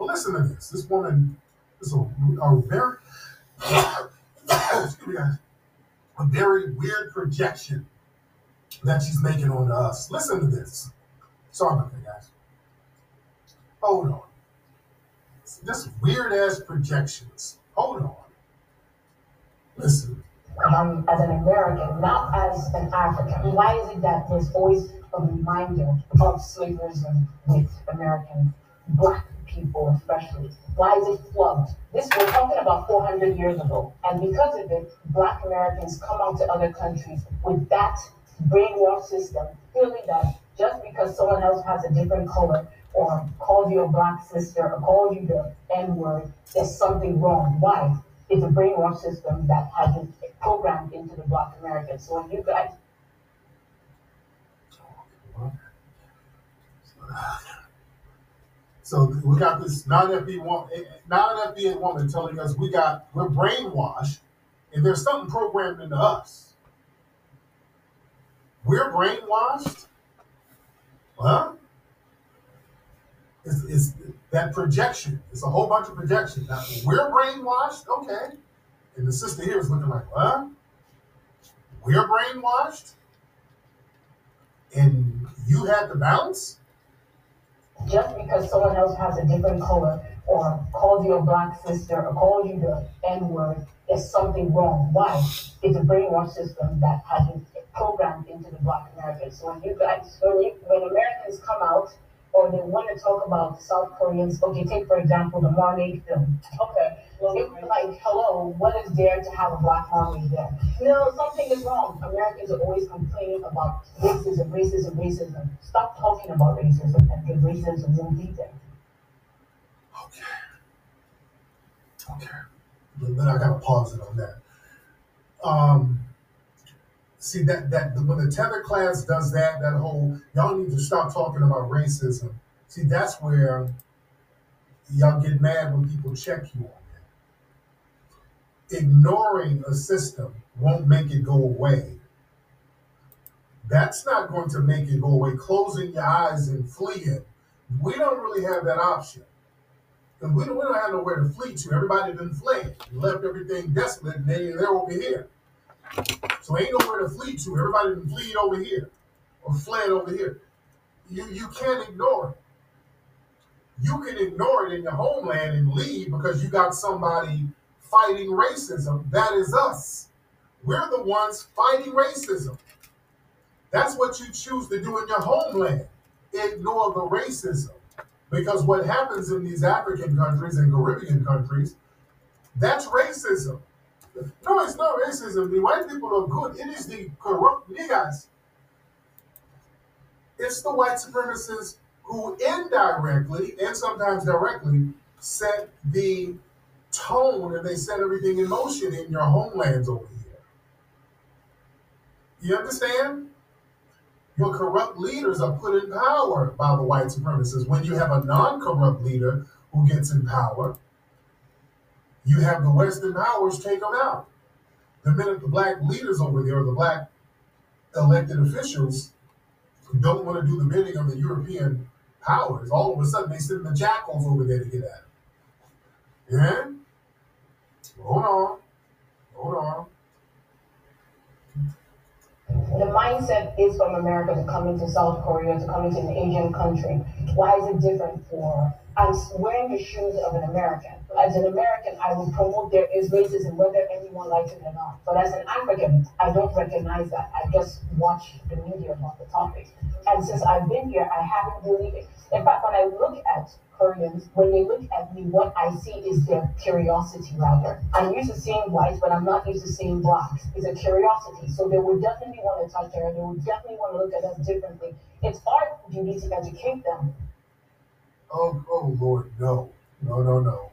But listen to this. This woman is a, a very excuse me, guys, a very weird projection that she's making on us. Listen to this. Sorry about that, guys. Hold on. Just weird ass projections. Hold on. Listen. um, as an American, not as an African? Why is it that there's always a reminder of slaverism with American black people, especially? Why is it flubbed? This we're talking about 400 years ago, and because of it, black Americans come out to other countries with that brainwash system, feeling that just because someone else has a different color or calls you a black sister or calls you the N word, there's something wrong. Why? It's a brainwash system that has been programmed into the black Americans. So when you guys So we got this non-FBA woman, woman telling us we got we're brainwashed, and there's something programmed into us. We're brainwashed, huh? It's, it's that projection. It's a whole bunch of projection. Now, we're brainwashed, okay. And the sister here is looking like, huh? We're brainwashed, and you had the bounce. Just because someone else has a different color or calls you a black sister or calls you the N word, there's something wrong. Why? It's a brainwash system that has been programmed into the black Americans. So when you guys, when, you, when Americans come out or they want to talk about South Koreans, okay, take for example the Marmaid film. Okay, it's like, hello, what is there to have a black mermaid there? No, something is wrong. Americans are always complaining about racism, racism, racism. Stop talking about racism and the racism won't be there. Okay. Okay. But then I gotta pause it on that. Um, see that that when the tether class does that, that whole y'all need to stop talking about racism. See, that's where y'all get mad when people check you on. Ignoring a system won't make it go away. That's not going to make it go away. Closing your eyes and fleeing. We don't really have that option. Because we don't, we don't have nowhere to flee to. Everybody done fled. Left everything desolate and they, they're over here. So ain't nowhere to flee to. Everybody done fled over here. Or fled over here. You you can't ignore it. You can ignore it in your homeland and leave because you got somebody fighting racism. That is us. We're the ones fighting racism. That's what you choose to do in your homeland. Ignore the racism. Because what happens in these African countries and Caribbean countries, that's racism. No, it's not racism. The white people are good. It is the corrupt niggas. It's the white supremacists who indirectly and sometimes directly set the tone and they set everything in motion in your homelands over here. You understand? Your corrupt leaders are put in power by the white supremacists. When you have a non corrupt leader who gets in power, you have the Western powers take them out. The minute the black leaders over there, the black elected officials, don't want to do the bidding of the European powers, all of a sudden they send the jackals over there to get at them. Yeah? Hold on. Hold on. The mindset is from America to come into South Korea, to come into an Asian country. Why is it different for? I'm wearing the shoes of an American. As an American, I would promote there is racism whether anyone likes it or not. But as an African, I don't recognize that. I just watch the media about the topic. And since I've been here, I haven't really. In fact, when I look at Koreans, when they look at me, what I see is their curiosity, rather. I'm used to seeing whites, but I'm not used to seeing blacks. It's a curiosity. So they would definitely want to touch her. And they would definitely want to look at us differently. It's our duty to educate them Oh, oh Lord, no. No, no, no.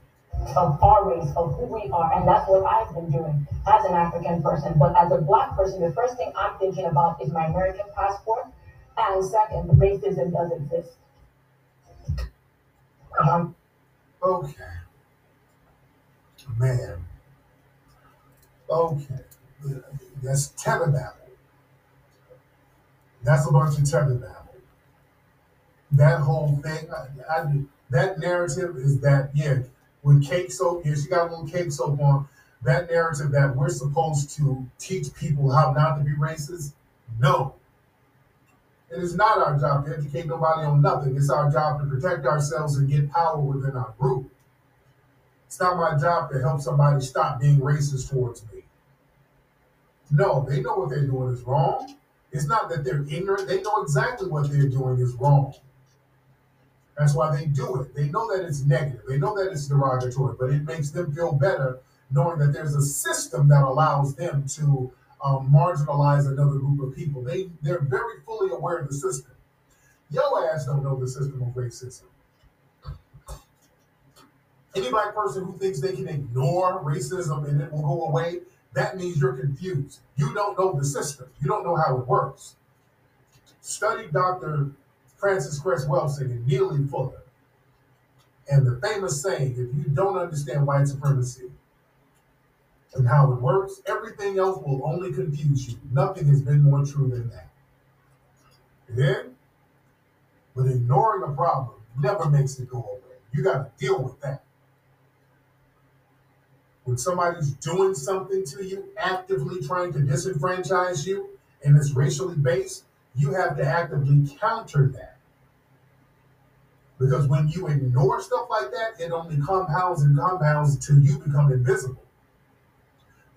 of our race, of who we are, and that's what I've been doing as an African person. But as a black person, the first thing I'm thinking about is my American passport, and second, racism does exist. Um, Okay. Man. Okay. That's babble. That's a bunch of babble. That whole thing, I, I, that narrative is that, yeah, with cake soap, yeah, she got a little cake soap on. That narrative that we're supposed to teach people how not to be racist, no. It is not our job to educate nobody on nothing. It's our job to protect ourselves and get power within our group. It's not my job to help somebody stop being racist towards me. No, they know what they're doing is wrong. It's not that they're ignorant, they know exactly what they're doing is wrong. That's why they do it. They know that it's negative, they know that it's derogatory, but it makes them feel better knowing that there's a system that allows them to um, marginalize another group of people. They, they're very fully aware of the system. Yo ass don't know the system of racism. Any black person who thinks they can ignore racism and it will go away, that means you're confused. You don't know the system. You don't know how it works. Study Dr. Frances Cress Welsing and Neely Fuller. And the famous saying, if you don't understand white supremacy and how it works, everything else will only confuse you. Nothing has been more true than that. Yeah? But ignoring a problem never makes it go away. You got to deal with that. When somebody's doing something to you, actively trying to disenfranchise you, and it's racially based, you have to actively counter that. Because when you ignore stuff like that, it only compounds and compounds until you become invisible.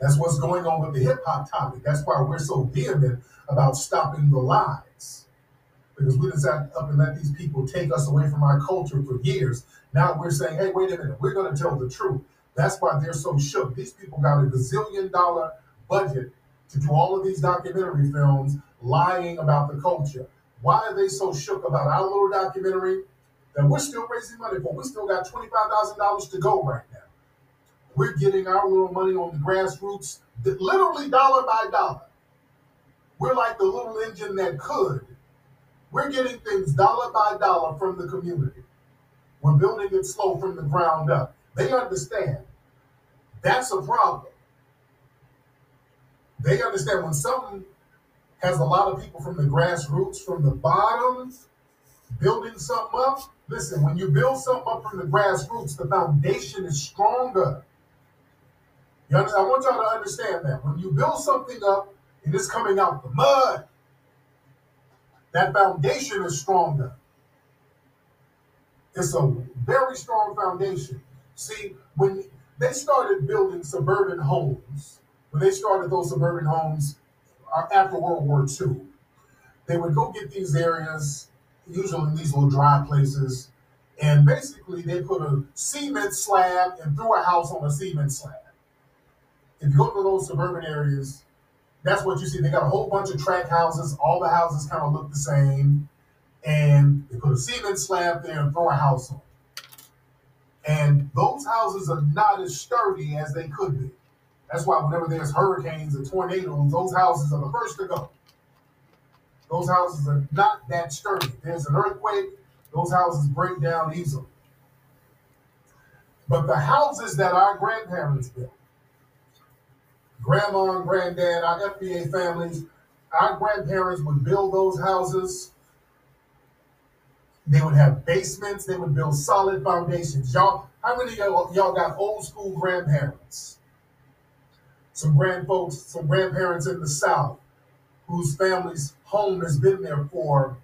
That's what's going on with the hip hop topic. That's why we're so vehement about stopping the lies. Because we decided up and let these people take us away from our culture for years. Now we're saying, hey, wait a minute, we're going to tell the truth. That's why they're so shook. These people got a gazillion dollar budget to do all of these documentary films lying about the culture. Why are they so shook about our little documentary that we're still raising money for? We still got $25,000 to go right now. We're getting our little money on the grassroots Literally dollar by dollar. We're like the little engine that could. We're getting things dollar by dollar from the community. We're building it slow from the ground up. They understand that's a problem. They understand when something has a lot of people from the grassroots, from the bottom, building something up. Listen, when you build something up from the grassroots, the foundation is stronger. You understand? I want y'all to understand that. When you build something up and it's coming out the mud, that foundation is stronger. It's a very strong foundation. See, when they started building suburban homes, when they started those suburban homes uh, after World War II, they would go get these areas, usually in these little dry places, and basically they put a cement slab and threw a house on a cement slab. If you go to those suburban areas, that's what you see. They got a whole bunch of tract houses. All the houses kind of look the same. And they put a cement slab there and throw a house on. And those houses are not as sturdy as they could be. That's why whenever there's hurricanes or tornadoes, those houses are the first to go. Those houses are not that sturdy. There's an earthquake, those houses break down easily. But the houses that our grandparents built, grandma and granddad, our FBA families, our grandparents would build those houses. They would have basements. They would build solid foundations. Y'all, how many y'all, y'all got old school grandparents? Some grand folks, some grandparents in the South whose family's home has been there for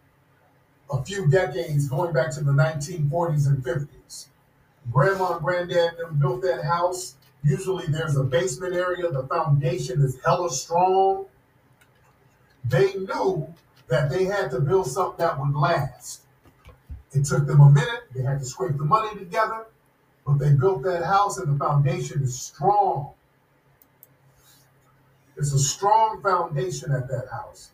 a few decades, going back to the 1940s and 50s. Grandma and granddad built that house. Usually there's a basement area, the foundation is hella strong. They knew that they had to build something that would last. It took them a minute, they had to scrape the money together, but they built that house and the foundation is strong. It's a strong foundation at that house.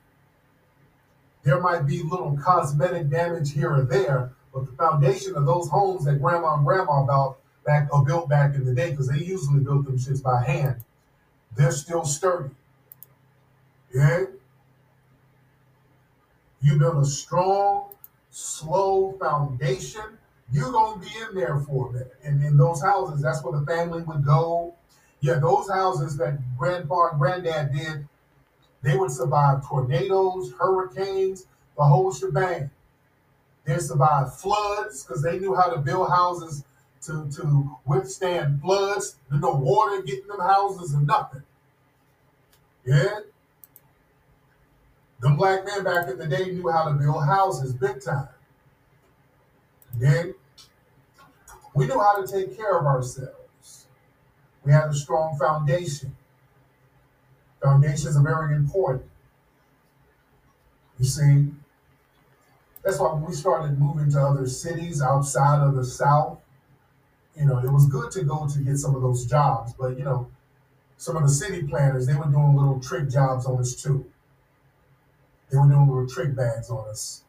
There might be little cosmetic damage here or there, but the foundation of those homes that grandma and grandma built back or built back in the day, because they usually built them shits by hand, they're still sturdy. Yeah? You build a strong, slow foundation, you're gonna be in there for a minute. And in those houses, that's where the family would go. Yeah, those houses that grandpa and granddad did, they would survive tornadoes, hurricanes, the whole shebang. They survived floods because they knew how to build houses to, to withstand floods. There's no water getting them houses and nothing. Yeah? The black men back in the day knew how to build houses big time. Then we knew how to take care of ourselves. We had a strong foundation. Foundations are very important. You see, that's why when we started moving to other cities outside of the South, you know, it was good to go to get some of those jobs, but you know, some of the city planners, they were doing little trick jobs on us too. They were doing little trick bags on us.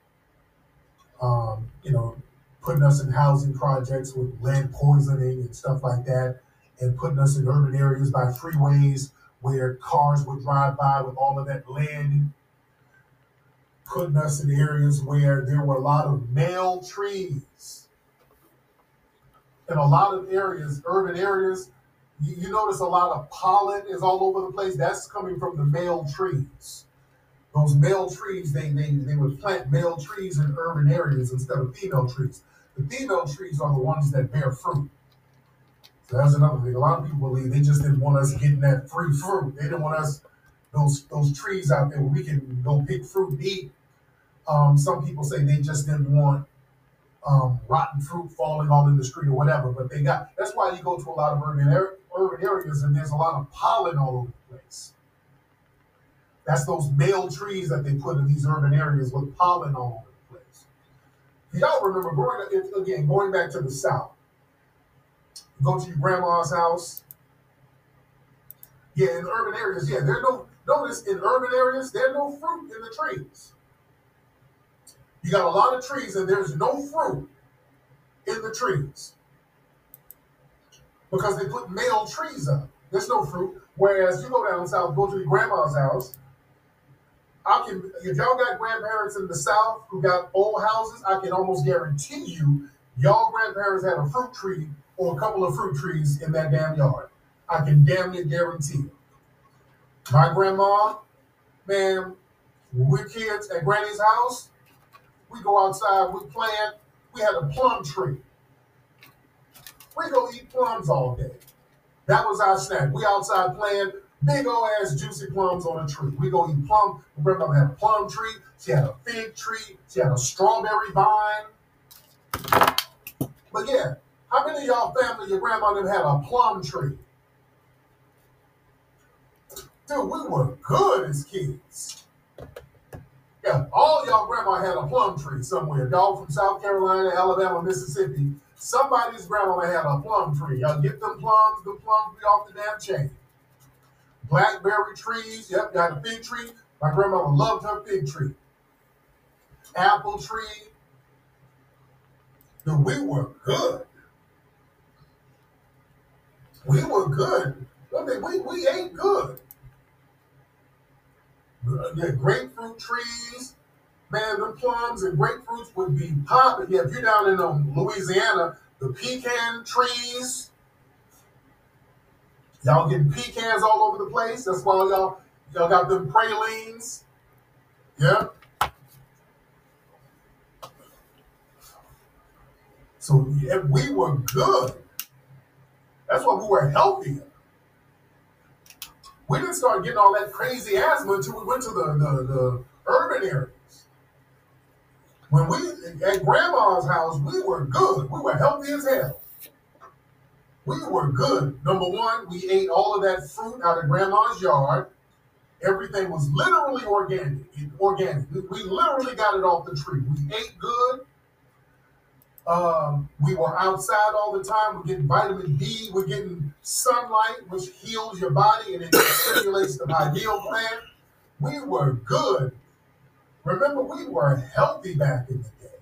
Um, you know, putting us in housing projects with lead poisoning and stuff like that, and putting us in urban areas by freeways where cars would drive by with all of that lead, putting us in areas where there were a lot of male trees. In a lot of areas, urban areas, you, you notice a lot of pollen is all over the place. That's coming from the male trees. Those male trees, they, they, they would plant male trees in urban areas instead of female trees. The female trees are the ones that bear fruit. So that's another thing. A lot of people believe they just didn't want us getting that free fruit. They didn't want us those those trees out there where we can go pick fruit and eat. Um, some people say they just didn't want um, rotten fruit falling all in the street or whatever. But they got that's why you go to a lot of urban ar- urban areas and there's a lot of pollen all over the place. That's those male trees that they put in these urban areas with pollen all over the place. Y'all remember growing up, again, going back to the South, go to your grandma's house. Yeah, in urban areas, yeah, there's no, notice in urban areas, there's no fruit in the trees. You got a lot of trees and there's no fruit in the trees because they put male trees up. There's no fruit. Whereas you go down south, go to your grandma's house. I can if y'all got grandparents in the south who got old houses, I can almost guarantee you y'all grandparents had a fruit tree or a couple of fruit trees in that damn yard. I can damn near guarantee. it. My grandma, man, we're kids at Granny's house, we go outside, we plant, we had a plum tree. We go eat plums all day. That was our snack. We outside playing big old ass juicy plums on a tree. We go eat plum. My grandmother had a plum tree. She had a fig tree. She had a strawberry vine. But yeah, how many of y'all family, your grandmother had a plum tree? Dude, we were good as kids. Yeah, all y'all grandma had a plum tree somewhere. Y'all from South Carolina, Alabama, Mississippi. Somebody's grandma had a plum tree. Y'all get them plums, the plums be off the damn chain. Blackberry trees, yep, got a fig tree. My grandmother loved her fig tree. Apple tree. Dude, we were good. We were good. I mean, we, we ate good. The grapefruit trees, man, the plums and grapefruits would be popping. Yeah, if you're down in um, Louisiana, the pecan trees, y'all getting pecans all over the place. That's why y'all y'all got them pralines. Yeah. So yeah, we were good. That's why we were healthier. We didn't start getting all that crazy asthma until we went to the, the, the urban areas. When we at grandma's house, we were good. We were healthy as hell. We were good. Number one, we ate all of that fruit out of grandma's yard. Everything was literally organic. Organic. We we literally got it off the tree. We ate good. Um, we were outside all the time. We're getting vitamin D. We're getting sunlight, which heals your body and it <coughs> stimulates the pineal gland. We were good. Remember, we were healthy back in the day,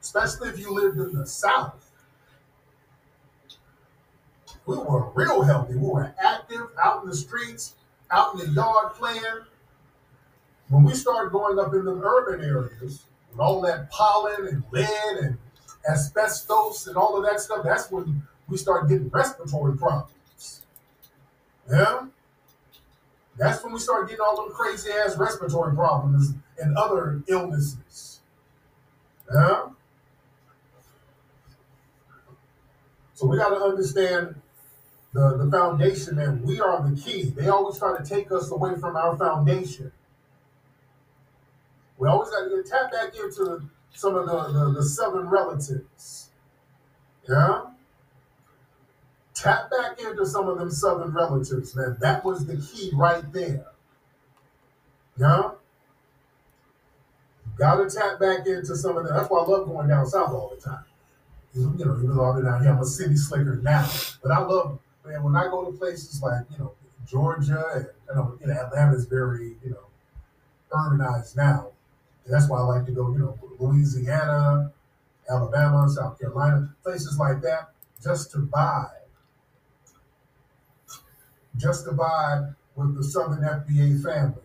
especially if you lived in the South. We were real healthy. We were active out in the streets, out in the yard playing. When we started going up in the urban areas, with all that pollen and lead and asbestos and all of that stuff, that's when we started getting respiratory problems. Yeah? That's when we started getting all them crazy ass respiratory problems and other illnesses. Yeah? So we got to understand the, the foundation that we are the key. They always try to take us away from our foundation. We always got to tap back into some of the, the, the southern relatives. Yeah? Tap back into some of them southern relatives, man. That was the key right there. Yeah? Gotta tap back into some of that. That's why I love going down south all the time. You know, even though I've been down here, I'm a city slicker now. But I love, man, when I go to places like, you know, Georgia and, you know, you know Atlanta is very, you know, urbanized now. And that's why I like to go, you know, Louisiana, Alabama, South Carolina, places like that, just to vibe. Just to vibe with the Southern FBA family.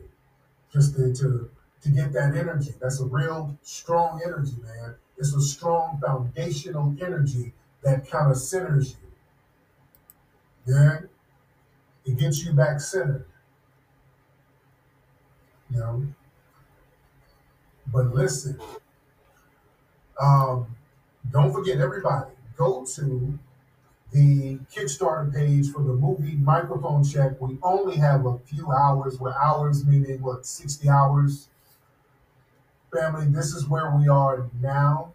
Just to, to, to get that energy. That's a real strong energy, man. It's a strong foundational energy that kind of centers you. Yeah? It gets you back centered. You know? But listen, um, don't forget everybody, go to the Kickstarter page for the movie Microphone Check. We only have a few hours, where hours meaning what, 60 hours? Family, this is where we are now.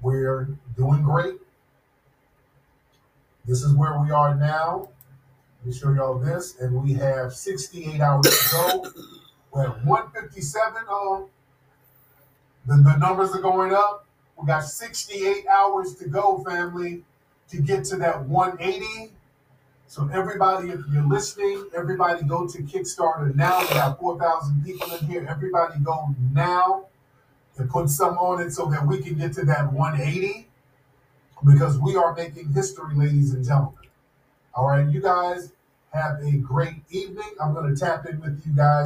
We're doing great. This is where we are now. Let me show y'all this. And we have 68 hours to go. We're at 157. Oh, the, the numbers are going up. We got 68 hours to go, family, to get to that 180. So everybody, if you're listening, everybody go to Kickstarter now. We got 4,000 people in here. Everybody go now and put some on it so that we can get to that 180 because we are making history, ladies and gentlemen. All right, you guys Have a great evening. I'm going to tap in with you guys.